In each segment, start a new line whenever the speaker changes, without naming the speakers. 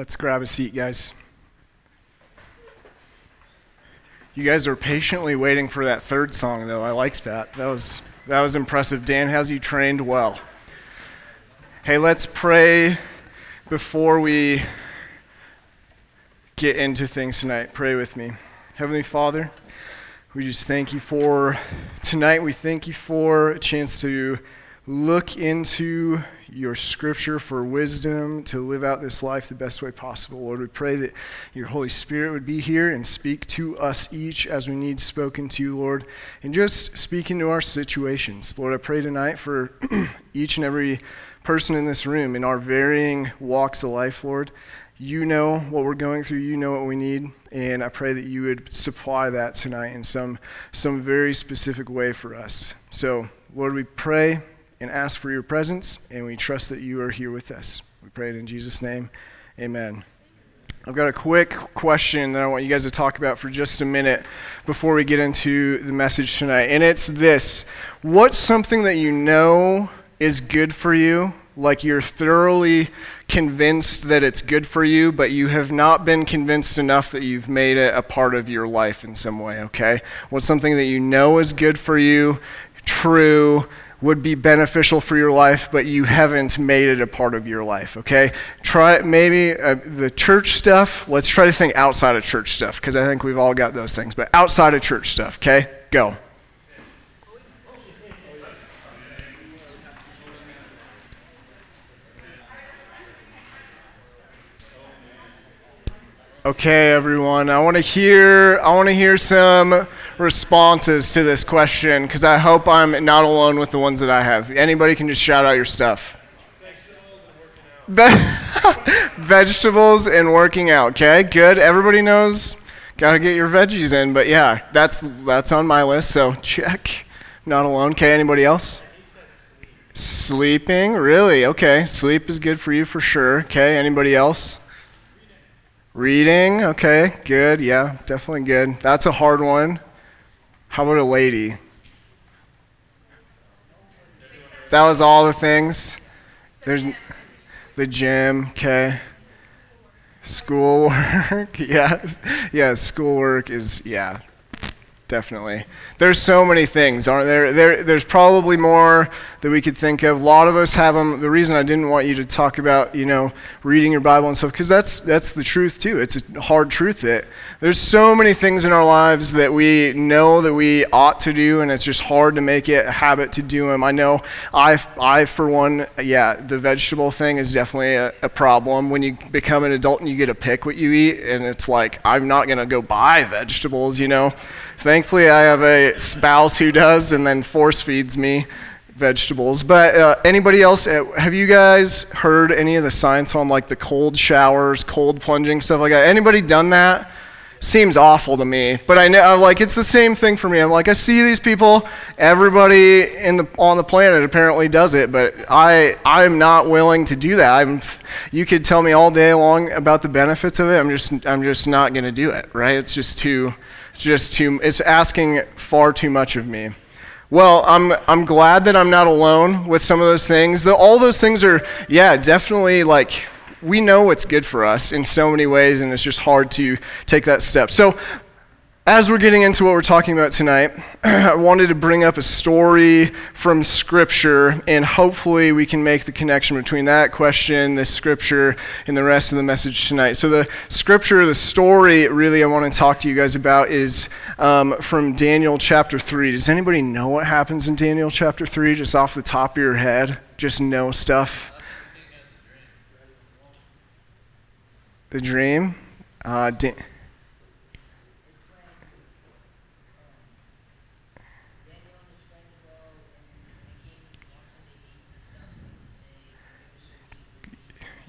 Let's grab a seat, guys. You guys are patiently waiting for that third song, though. I liked that. That was that was impressive. Dan has you trained well. Hey, let's pray before we get into things tonight. Pray with me. Heavenly Father, we just thank you for tonight. We thank you for a chance to look into your scripture for wisdom to live out this life the best way possible. Lord, we pray that your Holy Spirit would be here and speak to us each as we need spoken to, you, Lord, and just speak into our situations. Lord, I pray tonight for each and every person in this room in our varying walks of life, Lord. You know what we're going through, you know what we need, and I pray that you would supply that tonight in some, some very specific way for us. So, Lord, we pray and ask for your presence, and we trust that you are here with us. We pray it in Jesus' name. Amen. I've got a quick question that I want you guys to talk about for just a minute before we get into the message tonight. And it's this What's something that you know is good for you? Like you're thoroughly convinced that it's good for you, but you have not been convinced enough that you've made it a part of your life in some way, okay? What's something that you know is good for you, true, would be beneficial for your life, but you haven't made it a part of your life, okay? Try maybe uh, the church stuff. Let's try to think outside of church stuff because I think we've all got those things, but outside of church stuff, okay? Go. Okay, everyone. I want to hear I want to hear some responses to this question cuz I hope I'm not alone with the ones that I have. Anybody can just shout out your stuff. Vegetables and working out. Okay? Good. Everybody knows got to get your veggies in, but yeah, that's that's on my list, so check. Not alone. Okay, anybody else? Sleeping? Really? Okay. Sleep is good for you for sure. Okay, anybody else? Reading, okay, good, yeah, definitely good. That's a hard one. How about a lady? That was all the things. There's the gym, okay. Schoolwork, yeah, yeah. Schoolwork is yeah, definitely. There's so many things, aren't there? there? There's probably more that we could think of. A lot of us have them. The reason I didn't want you to talk about, you know, reading your Bible and stuff, because that's that's the truth too. It's a hard truth that there's so many things in our lives that we know that we ought to do, and it's just hard to make it a habit to do them. I know I, I for one, yeah, the vegetable thing is definitely a, a problem. When you become an adult and you get to pick what you eat, and it's like I'm not gonna go buy vegetables, you know. Thankfully, I have a spouse who does and then force feeds me vegetables. But uh, anybody else, uh, have you guys heard any of the science on like the cold showers, cold plunging, stuff like that? Anybody done that? Seems awful to me, but I know like it's the same thing for me. I'm like I see these people, everybody in the on the planet apparently does it, but I I'm not willing to do that. I'm you could tell me all day long about the benefits of it. I'm just I'm just not going to do it, right? It's just too just too, it's asking far too much of me. Well, I'm, I'm glad that I'm not alone with some of those things. The, all those things are, yeah, definitely like, we know it's good for us in so many ways, and it's just hard to take that step. So, as we're getting into what we're talking about tonight, I wanted to bring up a story from Scripture, and hopefully we can make the connection between that question, this Scripture, and the rest of the message tonight. So, the Scripture, the story, really, I want to talk to you guys about is um, from Daniel chapter 3. Does anybody know what happens in Daniel chapter 3, just off the top of your head? Just know stuff? The dream? Uh, Dan-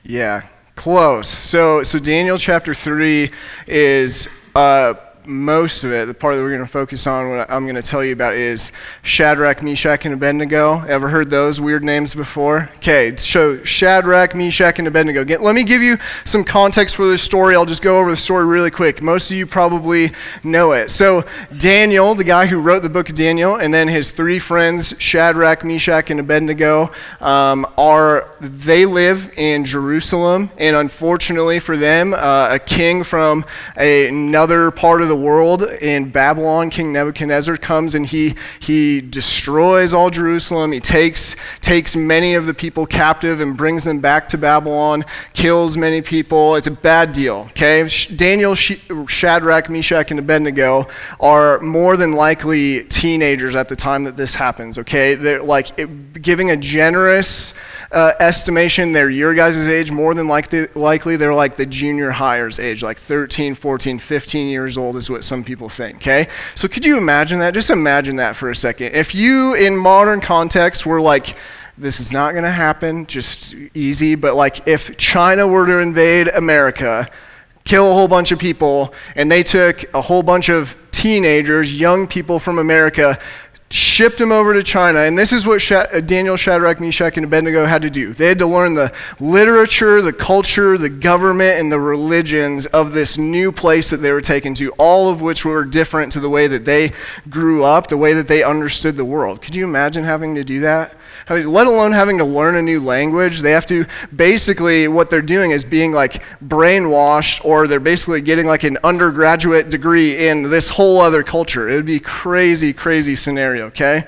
Yeah, close. So, so Daniel chapter 3 is uh, most of it, the part that we're going to focus on, what I'm going to tell you about is Shadrach, Meshach, and Abednego. Ever heard those weird names before? Okay, so Shadrach, Meshach, and Abednego. Let me give you some context for this story. I'll just go over the story really quick. Most of you probably know it. So, Daniel, the guy who wrote the book of Daniel, and then his three friends, Shadrach, Meshach, and Abednego, um, are they live in Jerusalem, and unfortunately for them, uh, a king from another part of the world in Babylon, King Nebuchadnezzar comes and he, he destroys all Jerusalem. He takes, takes many of the people captive and brings them back to Babylon, kills many people. It's a bad deal, okay? Daniel, Shadrach, Meshach, and Abednego are more than likely teenagers at the time that this happens, okay? They're like it, giving a generous uh, estimation, they're your guys' age, more than likely, likely they're like the junior highers age, like 13, 14, 15 years old is what some people think, okay? So could you imagine that? Just imagine that for a second. If you, in modern context, were like, this is not going to happen, just easy, but like if China were to invade America, kill a whole bunch of people, and they took a whole bunch of teenagers, young people from America, shipped him over to China. And this is what uh, Daniel, Shadrach, Meshach, and Abednego had to do. They had to learn the literature, the culture, the government, and the religions of this new place that they were taken to, all of which were different to the way that they grew up, the way that they understood the world. Could you imagine having to do that? Let alone having to learn a new language. They have to basically, what they're doing is being like brainwashed, or they're basically getting like an undergraduate degree in this whole other culture. It would be crazy, crazy scenario, okay?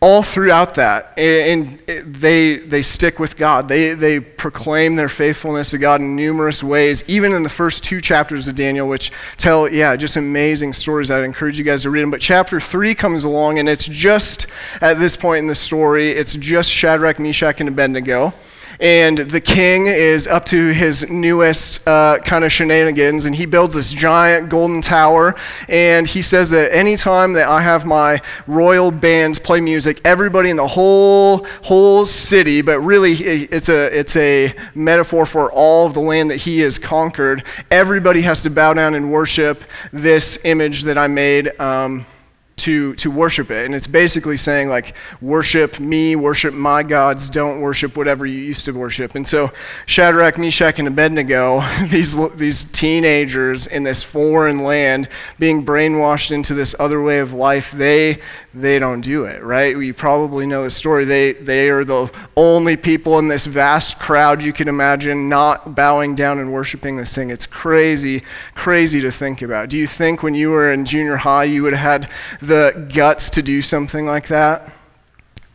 All throughout that, and they, they stick with God. They, they proclaim their faithfulness to God in numerous ways, even in the first two chapters of Daniel, which tell, yeah, just amazing stories. I'd encourage you guys to read them. But chapter three comes along, and it's just at this point in the story, it's just Shadrach, Meshach, and Abednego and the king is up to his newest uh, kind of shenanigans, and he builds this giant golden tower. And he says that anytime that I have my royal bands play music, everybody in the whole whole city, but really it's a it's a metaphor for all of the land that he has conquered. Everybody has to bow down and worship this image that I made. Um, to, to worship it. And it's basically saying, like, worship me, worship my gods, don't worship whatever you used to worship. And so Shadrach, Meshach, and Abednego, these, these teenagers in this foreign land being brainwashed into this other way of life, they, they don't do it, right? You probably know the story. They, they are the only people in this vast crowd you can imagine not bowing down and worshiping this thing. It's crazy, crazy to think about. Do you think when you were in junior high you would have had the guts to do something like that?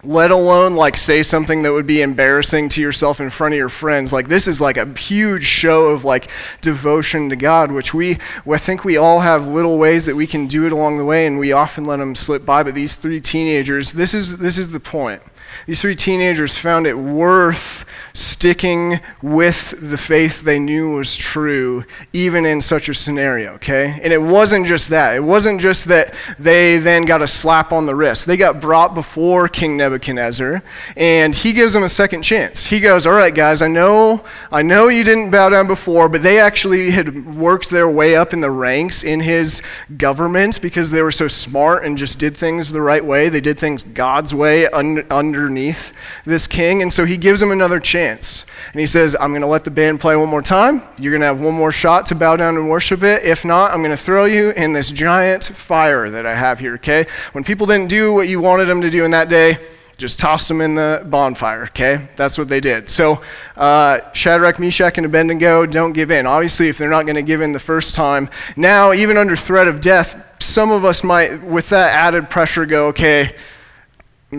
let alone like say something that would be embarrassing to yourself in front of your friends like this is like a huge show of like devotion to god which we i think we all have little ways that we can do it along the way and we often let them slip by but these three teenagers this is this is the point these three teenagers found it worth sticking with the faith they knew was true, even in such a scenario, okay? And it wasn't just that. It wasn't just that they then got a slap on the wrist. They got brought before King Nebuchadnezzar, and he gives them a second chance. He goes, All right, guys, I know, I know you didn't bow down before, but they actually had worked their way up in the ranks in his government because they were so smart and just did things the right way. They did things God's way un- underneath this king, and so he gives him another chance. And he says, I'm going to let the band play one more time. You're going to have one more shot to bow down and worship it. If not, I'm going to throw you in this giant fire that I have here, okay? When people didn't do what you wanted them to do in that day, just toss them in the bonfire, okay? That's what they did. So, uh, Shadrach, Meshach, and Abednego don't give in. Obviously, if they're not going to give in the first time, now, even under threat of death, some of us might, with that added pressure, go, okay,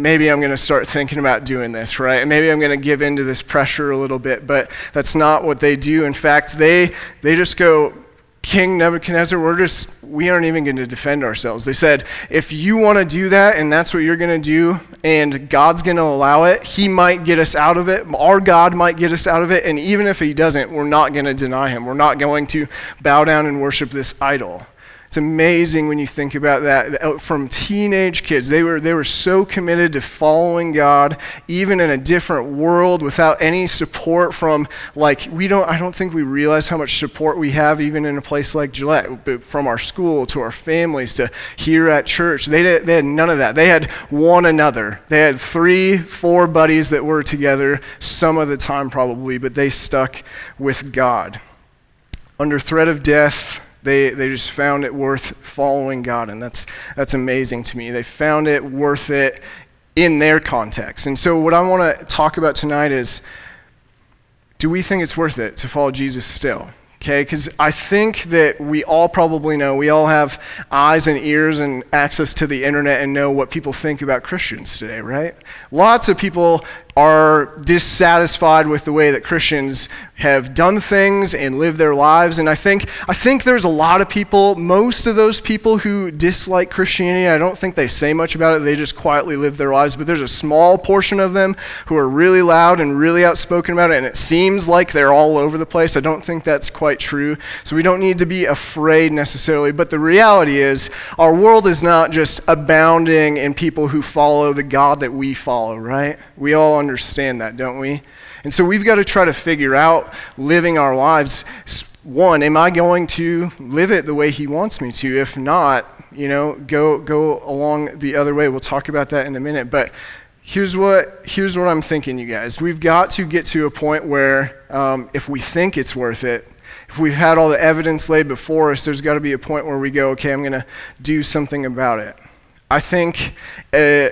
maybe I'm going to start thinking about doing this, right? And maybe I'm going to give into this pressure a little bit, but that's not what they do. In fact, they they just go, King Nebuchadnezzar, we're just we aren't even going to defend ourselves. They said, if you want to do that and that's what you're going to do and God's going to allow it, he might get us out of it. Our God might get us out of it, and even if he doesn't, we're not going to deny him. We're not going to bow down and worship this idol. It's amazing when you think about that. Oh, from teenage kids, they were, they were so committed to following God, even in a different world, without any support from, like, we don't, I don't think we realize how much support we have, even in a place like Gillette, from our school to our families to here at church. They, did, they had none of that. They had one another. They had three, four buddies that were together some of the time, probably, but they stuck with God. Under threat of death, they, they just found it worth following God, and that's, that's amazing to me. They found it worth it in their context. And so, what I want to talk about tonight is do we think it's worth it to follow Jesus still? Okay, because I think that we all probably know, we all have eyes and ears and access to the internet and know what people think about Christians today, right? Lots of people are dissatisfied with the way that Christians have done things and lived their lives. And I think, I think there's a lot of people, most of those people who dislike Christianity, I don't think they say much about it, they just quietly live their lives. But there's a small portion of them who are really loud and really outspoken about it, and it seems like they're all over the place. I don't think that's quite true. So we don't need to be afraid necessarily. But the reality is, our world is not just abounding in people who follow the God that we follow, right? We all understand that, don't we? And so we've got to try to figure out living our lives. One, am I going to live it the way He wants me to? If not, you know, go go along the other way. We'll talk about that in a minute. But here's what here's what I'm thinking, you guys. We've got to get to a point where, um, if we think it's worth it, if we've had all the evidence laid before us, there's got to be a point where we go, okay, I'm going to do something about it. I think. Uh,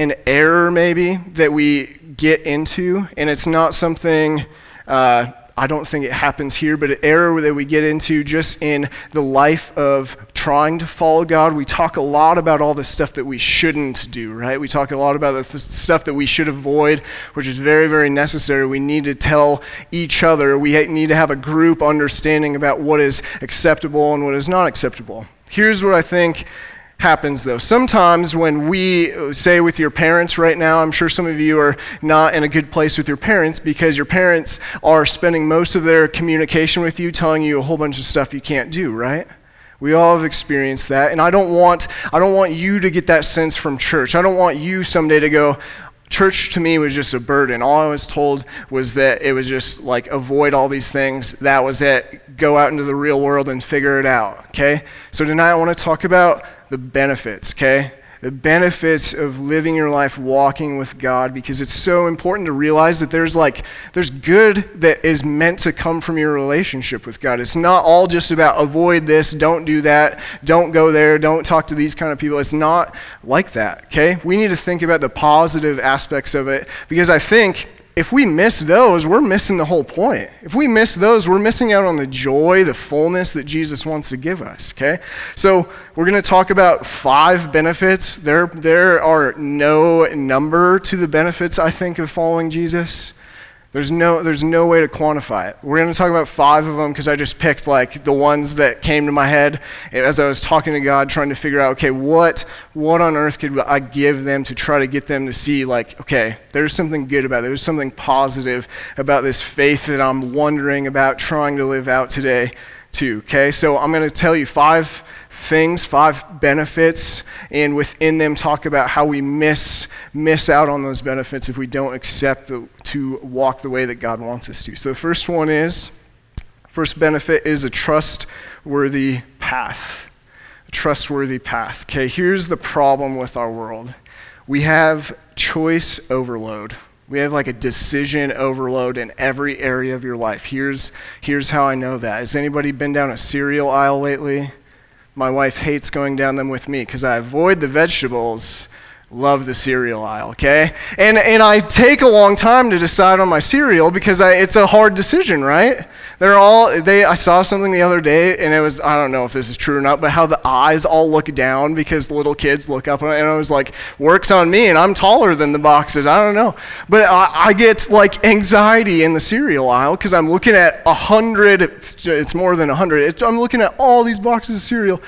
an error maybe that we get into, and it's not something. Uh, I don't think it happens here, but an error that we get into just in the life of trying to follow God. We talk a lot about all the stuff that we shouldn't do, right? We talk a lot about the th- stuff that we should avoid, which is very, very necessary. We need to tell each other, we ha- need to have a group understanding about what is acceptable and what is not acceptable. Here's what I think happens though. Sometimes when we say with your parents right now, I'm sure some of you are not in a good place with your parents because your parents are spending most of their communication with you telling you a whole bunch of stuff you can't do, right? We all have experienced that. And I don't want I don't want you to get that sense from church. I don't want you someday to go, church to me was just a burden. All I was told was that it was just like avoid all these things. That was it. Go out into the real world and figure it out. Okay? So tonight I want to talk about the benefits, okay? The benefits of living your life walking with God because it's so important to realize that there's like there's good that is meant to come from your relationship with God. It's not all just about avoid this, don't do that, don't go there, don't talk to these kind of people. It's not like that, okay? We need to think about the positive aspects of it because I think if we miss those, we're missing the whole point. If we miss those, we're missing out on the joy, the fullness that Jesus wants to give us, okay? So we're going to talk about five benefits. There, there are no number to the benefits, I think, of following Jesus. There's no, there's no way to quantify it. We're going to talk about five of them because I just picked like the ones that came to my head as I was talking to God, trying to figure out, okay, what, what on earth could I give them to try to get them to see, like, okay, there's something good about it. There's something positive about this faith that I'm wondering about trying to live out today, too. Okay, so I'm going to tell you five things, five benefits, and within them talk about how we miss, miss out on those benefits if we don't accept the, to walk the way that God wants us to. So the first one is, first benefit is a trustworthy path. A trustworthy path. Okay, here's the problem with our world. We have choice overload. We have like a decision overload in every area of your life. Here's, here's how I know that. Has anybody been down a cereal aisle lately? My wife hates going down them with me because I avoid the vegetables, love the cereal aisle, okay? And, and I take a long time to decide on my cereal because I, it's a hard decision, right? They're all, they, I saw something the other day, and it was, I don't know if this is true or not, but how the eyes all look down because the little kids look up, and I was like, works on me, and I'm taller than the boxes. I don't know. But I, I get like anxiety in the cereal aisle because I'm looking at a hundred, it's more than a hundred, I'm looking at all these boxes of cereal.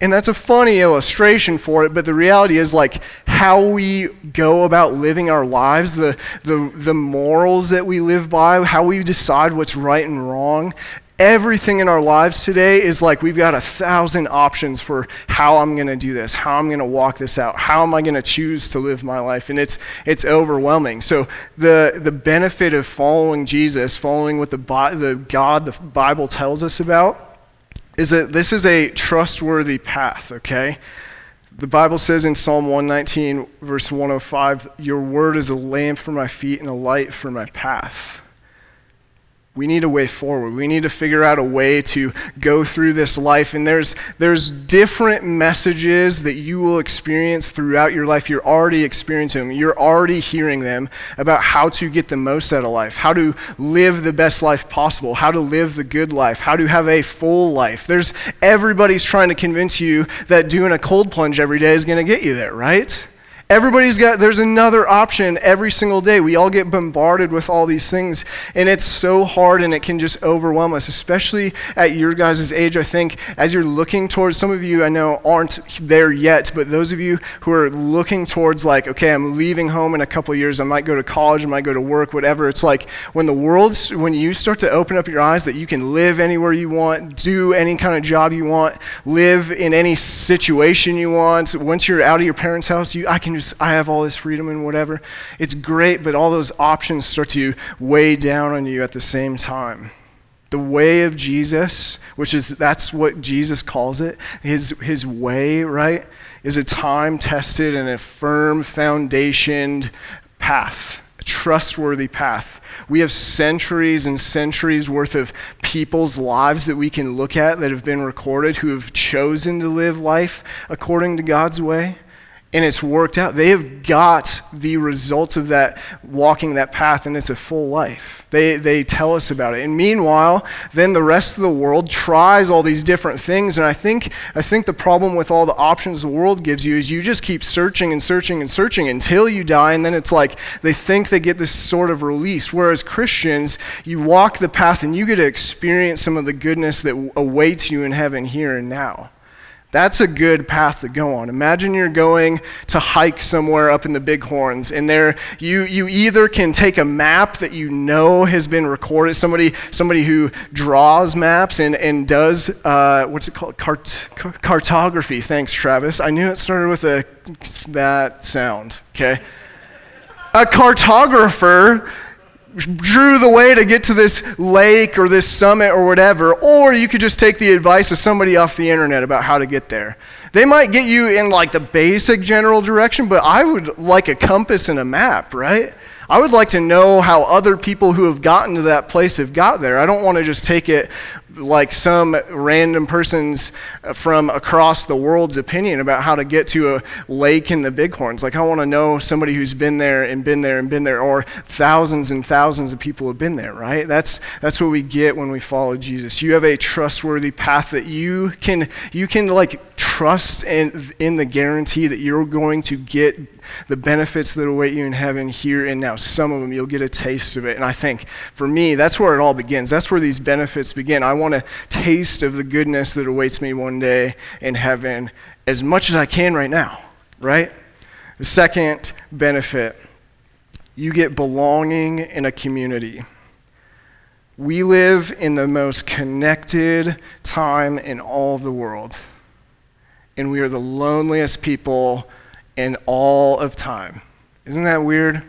And that's a funny illustration for it, but the reality is like how we go about living our lives, the, the, the morals that we live by, how we decide what's right and wrong, everything in our lives today is like we've got a thousand options for how I'm going to do this, how I'm going to walk this out, how am I going to choose to live my life, and it's it's overwhelming. So the the benefit of following Jesus, following what the the God the Bible tells us about, is that this is a trustworthy path. Okay. The Bible says in Psalm 119, verse 105, Your word is a lamp for my feet and a light for my path. We need a way forward. We need to figure out a way to go through this life. And there's, there's different messages that you will experience throughout your life. You're already experiencing them. You're already hearing them about how to get the most out of life, how to live the best life possible, how to live the good life, how to have a full life. There's everybody's trying to convince you that doing a cold plunge every day is going to get you there, right? Everybody's got, there's another option every single day. We all get bombarded with all these things, and it's so hard and it can just overwhelm us, especially at your guys' age. I think as you're looking towards, some of you I know aren't there yet, but those of you who are looking towards, like, okay, I'm leaving home in a couple years, I might go to college, I might go to work, whatever. It's like when the world's, when you start to open up your eyes that you can live anywhere you want, do any kind of job you want, live in any situation you want. Once you're out of your parents' house, you, I can just, I have all this freedom and whatever. It's great, but all those options start to weigh down on you at the same time. The way of Jesus, which is that's what Jesus calls it, his, his way, right, is a time tested and a firm foundationed path, trustworthy path. We have centuries and centuries worth of people's lives that we can look at that have been recorded who have chosen to live life according to God's way and it's worked out. They have got the results of that walking that path, and it's a full life. They, they tell us about it. And meanwhile, then the rest of the world tries all these different things. And I think, I think the problem with all the options the world gives you is you just keep searching and searching and searching until you die. And then it's like they think they get this sort of release. Whereas Christians, you walk the path and you get to experience some of the goodness that awaits you in heaven here and now. That's a good path to go on. Imagine you're going to hike somewhere up in the Bighorns, and there you, you either can take a map that you know has been recorded, somebody, somebody who draws maps and, and does, uh, what's it called? Cart, cartography. Thanks, Travis. I knew it started with a, that sound, okay? A cartographer drew the way to get to this lake or this summit or whatever, or you could just take the advice of somebody off the internet about how to get there. They might get you in like the basic general direction, but I would like a compass and a map, right? I would like to know how other people who have gotten to that place have got there. I don't want to just take it like some random person's uh, from across the world's opinion about how to get to a lake in the Bighorns. Like, I want to know somebody who's been there and been there and been there, or thousands and thousands of people have been there, right? That's, that's what we get when we follow Jesus. You have a trustworthy path that you can, you can like trust in, in the guarantee that you're going to get the benefits that await you in heaven here and now. Some of them, you'll get a taste of it. And I think for me, that's where it all begins. That's where these benefits begin. I want a taste of the goodness that awaits me one day in heaven as much as I can right now, right? The second benefit, you get belonging in a community. We live in the most connected time in all of the world. And we are the loneliest people in all of time. Isn't that weird?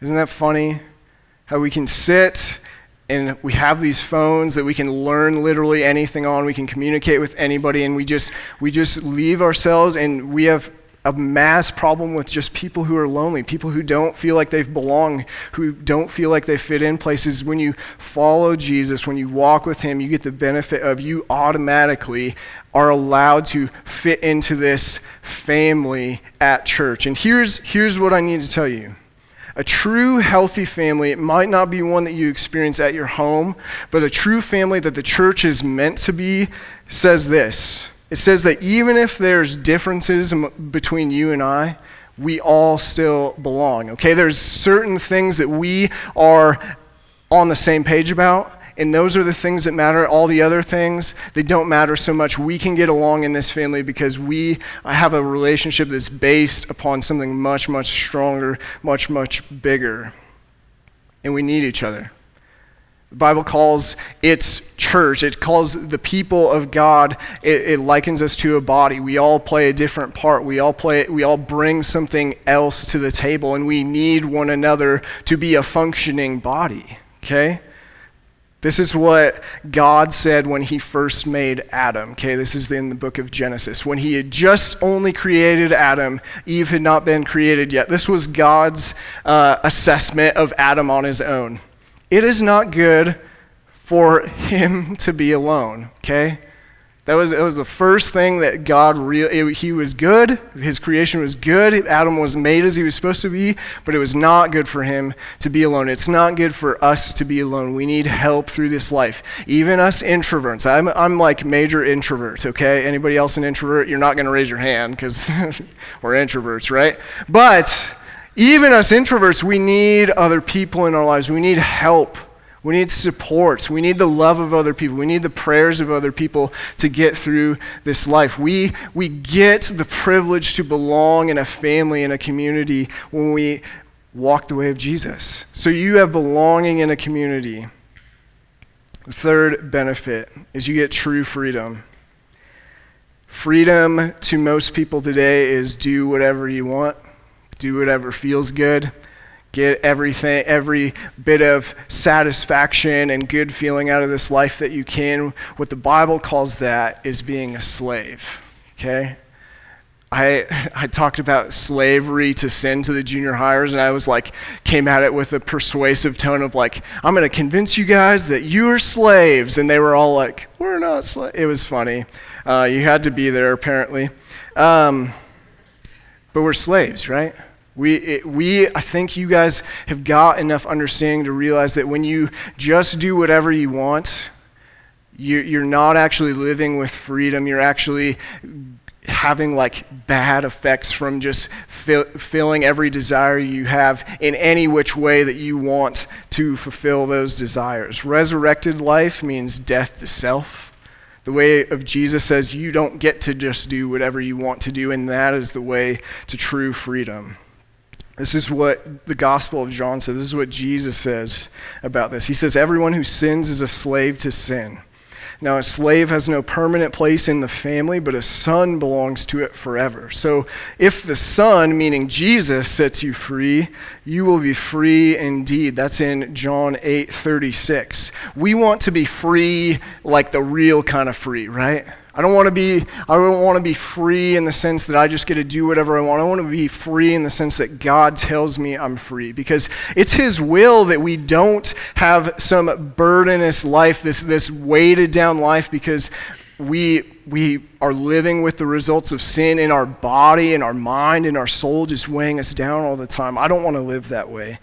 Isn't that funny? How we can sit and we have these phones that we can learn literally anything on we can communicate with anybody and we just we just leave ourselves and we have a mass problem with just people who are lonely, people who don't feel like they've belonged, who don't feel like they fit in places. When you follow Jesus, when you walk with Him, you get the benefit of you automatically are allowed to fit into this family at church. And here's, here's what I need to tell you. A true healthy family, it might not be one that you experience at your home, but a true family that the church is meant to be says this it says that even if there's differences between you and I, we all still belong. Okay, there's certain things that we are on the same page about, and those are the things that matter. All the other things, they don't matter so much. We can get along in this family because we uh, have a relationship that's based upon something much, much stronger, much, much bigger. And we need each other. The Bible calls its church, it calls the people of God, it, it, likens us to a body. We all play a different part. We all play we all bring something else to the table, and we need one another to be a functioning body. Okay? This is what God said when he first made Adam. Okay, this is in the book of Genesis. When he had just only created Adam, Eve had not been created yet. This was God's uh, assessment of Adam on his own. It is not good for him to be alone, okay? That was, it was the first thing that God, really, he was good. His creation was good. Adam was made as he was supposed to be, but it was not good for him to be alone. It's not good for us to be alone. We need help through this life. Even us introverts. I'm, I'm like major introvert, okay? Anybody else an introvert? You're not going to raise your hand because we're introverts, right? But even us introverts, we need other people in our lives. We need help we need support. We need the love of other people. We need the prayers of other people to get through this life. We, we get the privilege to belong in a family, in a community, when we walk the way of Jesus. So you have belonging in a community. The third benefit is you get true freedom. Freedom to most people today is do whatever you want, do whatever feels good Get everything, every bit of satisfaction and good feeling out of this life that you can. What the Bible calls that is being a slave. Okay? I, I talked about slavery to sin to the junior highers, and I was like, came at it with a persuasive tone of like, I'm going to convince you guys that you are slaves. And they were all like, we're not slaves. It was funny. Uh, you had to be there, apparently. Um, but we're slaves, right? We, we, I think you guys have got enough understanding to realize that when you just do whatever you want, you're, you're not actually living with freedom. You're actually having like bad effects from just fill, filling every desire you have in any which way that you want to fulfill those desires. Resurrected life means death to self. The way of Jesus says you don't get to just do whatever you want to do, and that is the way to true freedom. This is what the Gospel of John says. This is what Jesus says about this. He says, Everyone who sins is a slave to sin. Now, a slave has no permanent place in the family, but a son belongs to it forever. So, if the son, meaning Jesus, sets you free, you will be free indeed. That's in John 8 36. We want to be free like the real kind of free, right? I don't want to be I don't want to be free in the sense that I just get to do whatever I want. I want to be free in the sense that God tells me I'm free because it's his will that we don't have some burdenous life, this this weighted down life because we we are living with the results of sin in our body, in our mind, in our soul just weighing us down all the time. I don't want to live that way.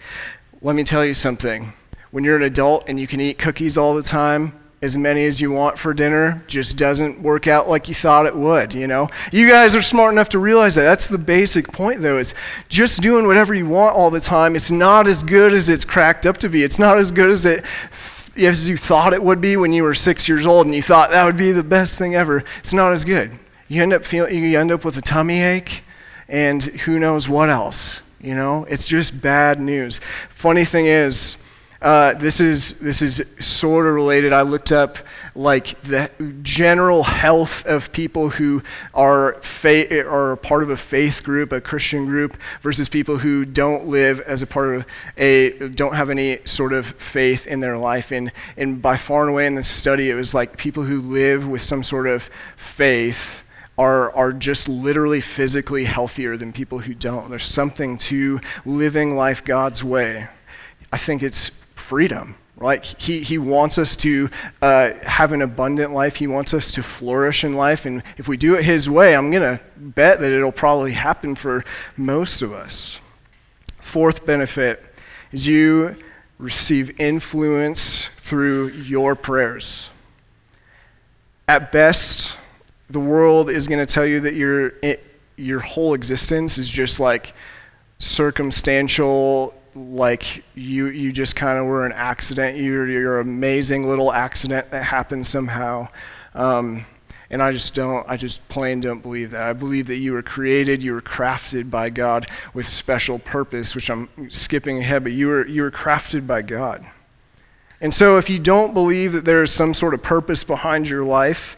Let me tell you something. When you're an adult and you can eat cookies all the time, as many as you want for dinner just doesn't work out like you thought it would you know? You guys are smart enough to realize that. That's the basic point though is just doing whatever you want all the time. It's not as good as it's cracked up to be. It's not as good as it as you thought it would be when you were six years old and you thought that would be the best thing ever. It's not as good. You end up feeling you end up with a tummy ache and who knows what else you know? It's just bad news. Funny thing is uh, this is this is sort of related. I looked up like the general health of people who are fa- are part of a faith group, a Christian group, versus people who don't live as a part of a don't have any sort of faith in their life. And and by far and away in this study, it was like people who live with some sort of faith. Are, are just literally physically healthier than people who don't. There's something to living life God's way. I think it's freedom. Like he, he wants us to uh, have an abundant life. He wants us to flourish in life. And if we do it his way, I'm going to bet that it'll probably happen for most of us. Fourth benefit is you receive influence through your prayers. At best, the world is going to tell you that your, your whole existence is just like circumstantial like you you just kind of were an accident. You're you're an amazing little accident that happened somehow. Um, and I just don't, I just plain don't believe that. I believe that you were created, you were crafted by God with special purpose, which I'm skipping ahead, but you were, you were crafted by God. And so, if you don't believe that there is some sort of purpose behind your life,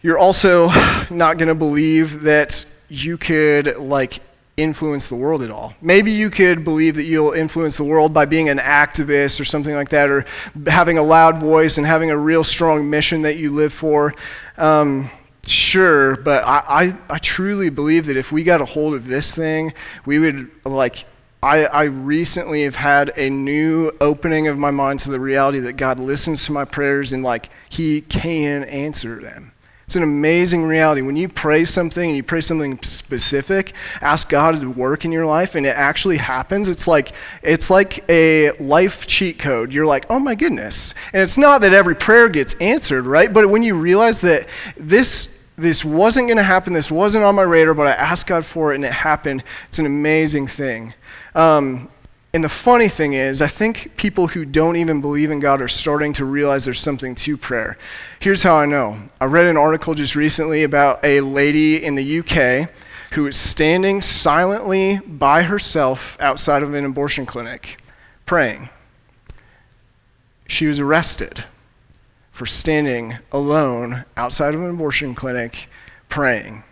you're also not going to believe that you could, like, influence the world at all. Maybe you could believe that you'll influence the world by being an activist or something like that, or having a loud voice and having a real strong mission that you live for. Um, sure, but I, I, I truly believe that if we got a hold of this thing, we would, like, I, I recently have had a new opening of my mind to the reality that God listens to my prayers and, like, He can answer them. It's an amazing reality. When you pray something and you pray something specific, ask God to work in your life and it actually happens. It's like it's like a life cheat code. You're like, "Oh my goodness." And it's not that every prayer gets answered, right? But when you realize that this this wasn't going to happen, this wasn't on my radar, but I asked God for it and it happened, it's an amazing thing. Um, and the funny thing is, I think people who don't even believe in God are starting to realize there's something to prayer. Here's how I know. I read an article just recently about a lady in the UK who was standing silently by herself outside of an abortion clinic praying. She was arrested for standing alone outside of an abortion clinic praying.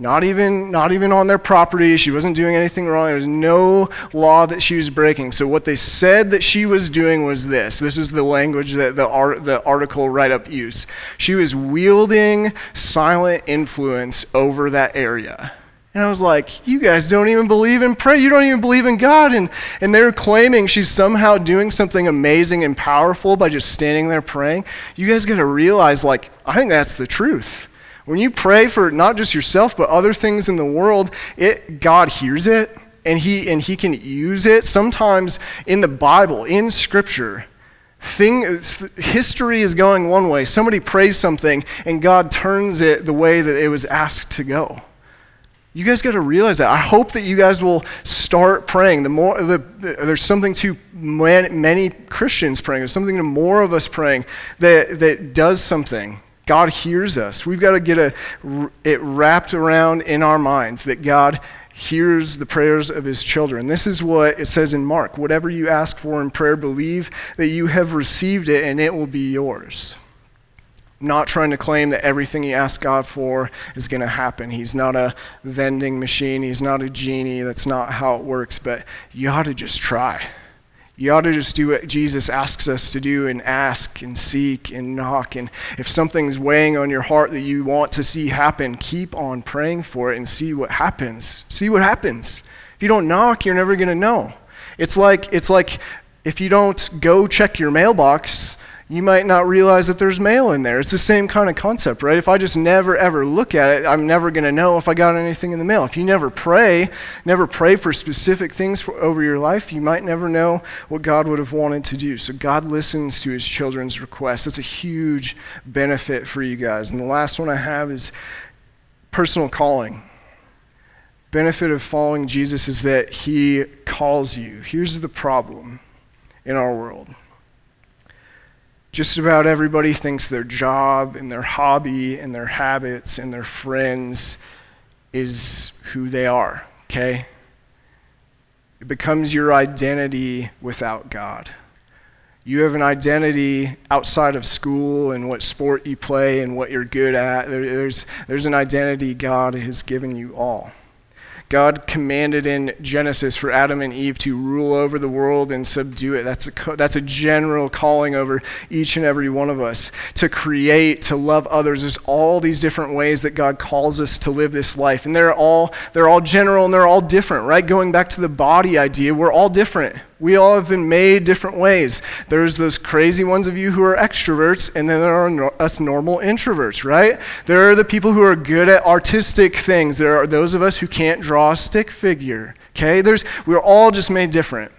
Not even, not even on their property. She wasn't doing anything wrong. There was no law that she was breaking. So, what they said that she was doing was this. This was the language that the, art, the article write up used. She was wielding silent influence over that area. And I was like, you guys don't even believe in prayer. You don't even believe in God. And, and they're claiming she's somehow doing something amazing and powerful by just standing there praying. You guys got to realize, like, I think that's the truth. When you pray for not just yourself, but other things in the world, it, God hears it and he, and he can use it. Sometimes in the Bible, in Scripture, thing, history is going one way. Somebody prays something and God turns it the way that it was asked to go. You guys got to realize that. I hope that you guys will start praying. The more the, the, there's something to man, many Christians praying. There's something to more of us praying that that does something God hears us. We've got to get a, it wrapped around in our minds that God hears the prayers of his children. This is what it says in Mark whatever you ask for in prayer, believe that you have received it and it will be yours. not trying to claim that everything you ask God for is going to happen. He's not a vending machine, He's not a genie. That's not how it works, but you ought to just try. You ought to just do what Jesus asks us to do and ask and seek and knock. And if something's weighing on your heart that you want to see happen, keep on praying for it and see what happens. See what happens. If you don't knock, you're never going to know. It's like, it's like if you don't go check your mailbox, you might not realize that there's mail in there. It's the same kind of concept, right? If I just never ever look at it, I'm never going to know if I got anything in the mail. If you never pray, never pray for specific things for, over your life, you might never know what God would have wanted to do. So God listens to his children's requests. It's a huge benefit for you guys. And the last one I have is personal calling. Benefit of following Jesus is that he calls you. Here's the problem in our world just about everybody thinks their job and their hobby and their habits and their friends is who they are, okay? It becomes your identity without God. You have an identity outside of school and what sport you play and what you're good at. There's, there's an identity God has given you all. God commanded in Genesis for Adam and Eve to rule over the world and subdue it. That's a, that's a general calling over each and every one of us. To create, to love others. There's all these different ways that God calls us to live this life. And they're all, they're all general and they're all different, right? Going back to the body idea, we're all different. We all have been made different ways. There's those crazy ones of you who are extroverts, and then there are no, us normal introverts, right? There are the people who are good at artistic things. There are those of us who can't draw a stick figure. Okay? There's, we're all just made different.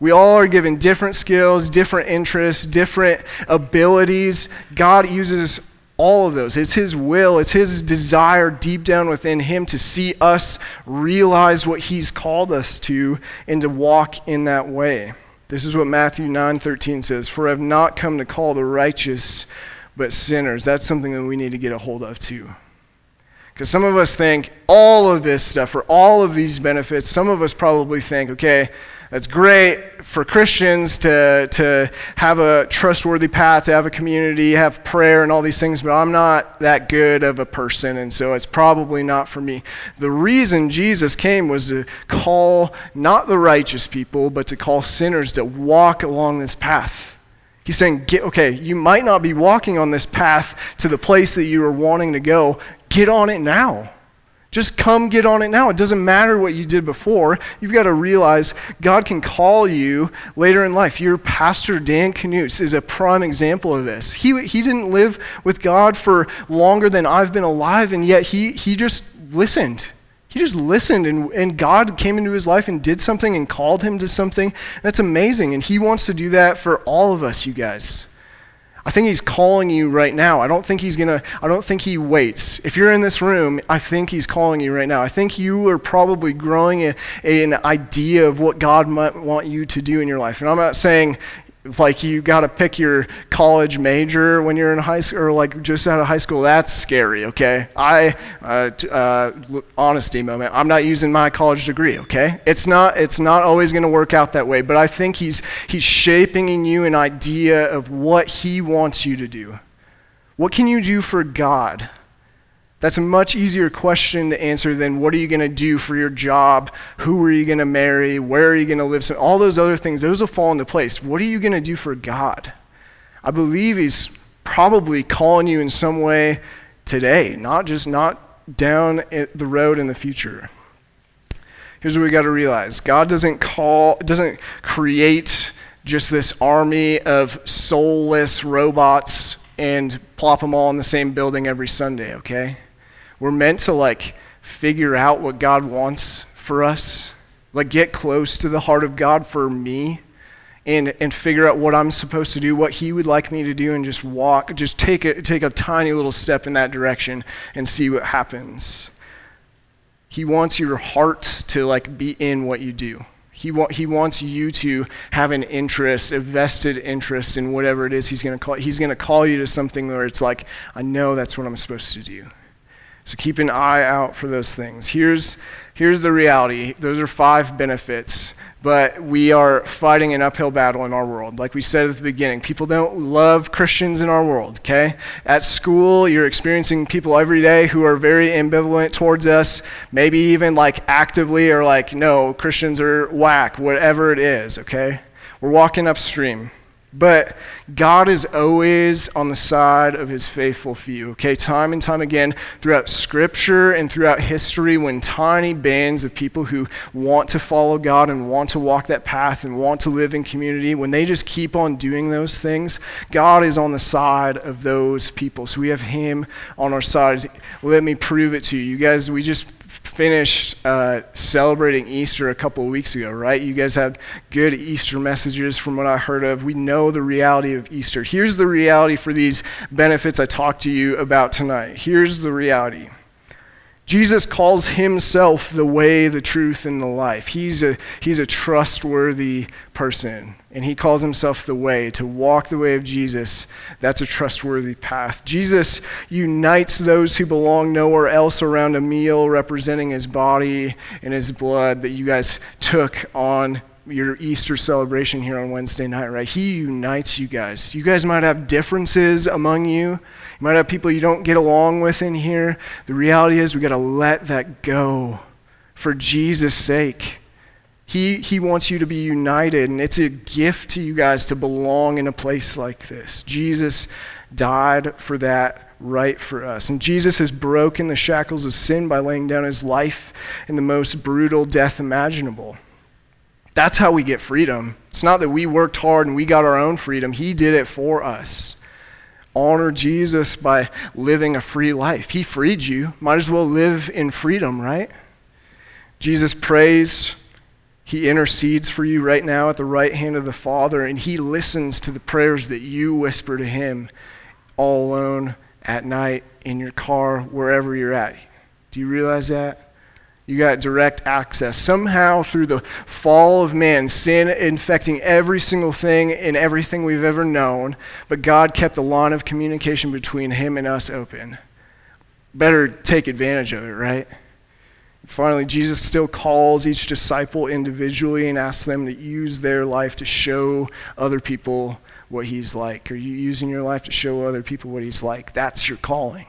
We all are given different skills, different interests, different abilities. God uses all of those. It's His will, it's His desire deep down within Him to see us realize what He's called us to and to walk in that way. This is what Matthew 9:13 says, "For I have not come to call the righteous, but sinners." That's something that we need to get a hold of too. Because some of us think all of this stuff, or all of these benefits, some of us probably think, okay, that's great for Christians to, to have a trustworthy path, to have a community, have prayer and all these things, but I'm not that good of a person, and so it's probably not for me. The reason Jesus came was to call not the righteous people, but to call sinners to walk along this path. He's saying, get, okay, you might not be walking on this path to the place that you are wanting to go. Get on it now. Just come get on it now. It doesn't matter what you did before. You've got to realize God can call you later in life. Your pastor, Dan Knutz, is a prime example of this. He, he didn't live with God for longer than I've been alive, and yet he, he just listened. He just listened, and, and God came into his life and did something and called him to something. That's amazing, and he wants to do that for all of us, you guys. I think he's calling you right now. I don't think he's going to, I don't think he waits. If you're in this room, I think he's calling you right now. I think you are probably growing a, a, an idea of what God might want you to do in your life. And I'm not saying like you got to pick your college major when you're in high school or like just out of high school. That's scary okay? I uh, uh, honesty moment. I'm not using my college degree okay? It's not it's not always going to work out that way but i think he's he's shaping in you an idea of what he wants you to do. What can you do for god that's a much easier question to answer than what are you going to do for your job? Who are you going to marry? Where are you going to live? So all those other things, those will fall into place. What are you going to do for God? I believe He's probably calling you in some way today, not just not down the road in the future. Here's what we got to realize God doesn't call, doesn't create just this army of soulless robots and plop them all in the same building every Sunday, okay? We're meant to like figure out what God wants for us, like get close to the heart of God for me. And, and figure out what I'm supposed to do, what He would like me to do, and just walk, just take a, take a tiny little step in that direction and see what happens. He wants your heart to like be in what you do. He, wa- he wants you to have an interest, a vested interest in whatever it is he's going to call. He's going to call you to something where it's like, I know that's what I'm supposed to do. So keep an eye out for those things. Here's, here's the reality those are five benefits, but we are fighting an uphill battle in our world. Like we said at the beginning, people don't love Christians in our world, okay? At school, you're experiencing people every day who are very ambivalent towards us, maybe even like actively or like, no, Christians are whack, whatever it is, okay? We're walking upstream. But God is always on the side of his faithful few. Okay, time and time again throughout scripture and throughout history, when tiny bands of people who want to follow God and want to walk that path and want to live in community, when they just keep on doing those things, God is on the side of those people. So we have him on our side. Let me prove it to you. You guys, we just finished uh, celebrating Easter a couple of weeks ago, right? You guys had good Easter messages from what I heard of. We know the reality of Easter. Here's the reality for these benefits I talked to you about tonight. Here's the reality Jesus calls himself the way, the truth, and the life. He's a, he's a trustworthy person, and he calls himself the way. To walk the way of Jesus, that's a trustworthy path. Jesus unites those who belong nowhere else around a meal representing his body and his blood that you guys took on your Easter celebration here on Wednesday night, right? He unites you guys. You guys might have differences among you you might have people you don't get along with in here. The reality is, we got to let that go for Jesus' sake. He, he wants you to be united, and it's a gift to you guys to belong in a place like this. Jesus died for that right for us. And Jesus has broken the shackles of sin by laying down his life in the most brutal death imaginable. That's how we get freedom. It's not that we worked hard and we got our own freedom, he did it for us honor Jesus by living a free life. He freed you. Might as well live in freedom, right? Jesus prays. He intercedes for you right now at the right hand of the Father, and He listens to the prayers that you whisper to Him all alone at night, in your car, wherever you're at. Do you realize that? You got direct access. Somehow, through the fall of man, sin infecting every single thing and everything we've ever known, but God kept the line of communication between him and us open. Better take advantage of it, right? Finally, Jesus still calls each disciple individually and asks them to use their life to show other people what he's like. Are you using your life to show other people what he's like? That's your calling.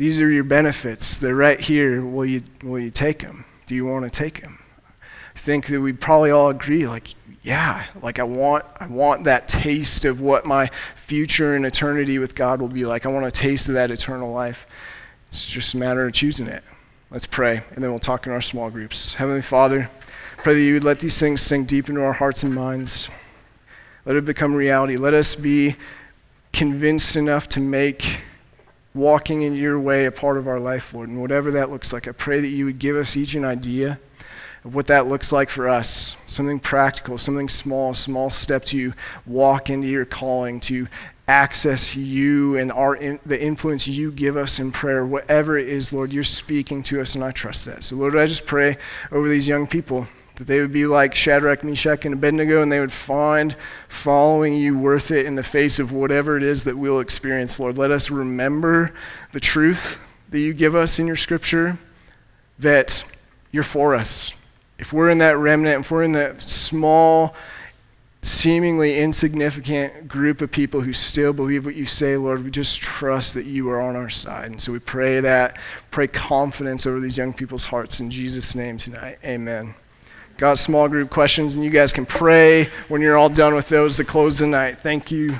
These are your benefits. They're right here. Will you, will you take them? Do you want to take them? I think that we probably all agree, like, yeah, like I want, I want that taste of what my future and eternity with God will be like. I want a taste of that eternal life. It's just a matter of choosing it. Let's pray, and then we'll talk in our small groups. Heavenly Father, pray that you would let these things sink deep into our hearts and minds. Let it become reality. Let us be convinced enough to make walking in your way a part of our life, Lord. And whatever that looks like, I pray that you would give us each an idea of what that looks like for us something practical, something small, a small step to walk into your calling, to access you and our in, the influence you give us in prayer, whatever it is, Lord, you're speaking to us, and I trust that. So, Lord, I just pray over these young people that they would be like Shadrach, Meshach, and Abednego, and they would find following you worth it in the face of whatever it is that we'll experience, Lord. Let us remember the truth that you give us in your scripture that you're for us. If we're in that remnant, if we're in that small, seemingly insignificant group of people who still believe what you say, Lord, we just trust that you are on our side. And so we pray that, pray confidence over these young people's hearts in Jesus' name tonight. Amen. Got small group questions, and you guys can pray when you're all done with those to close the night. Thank you.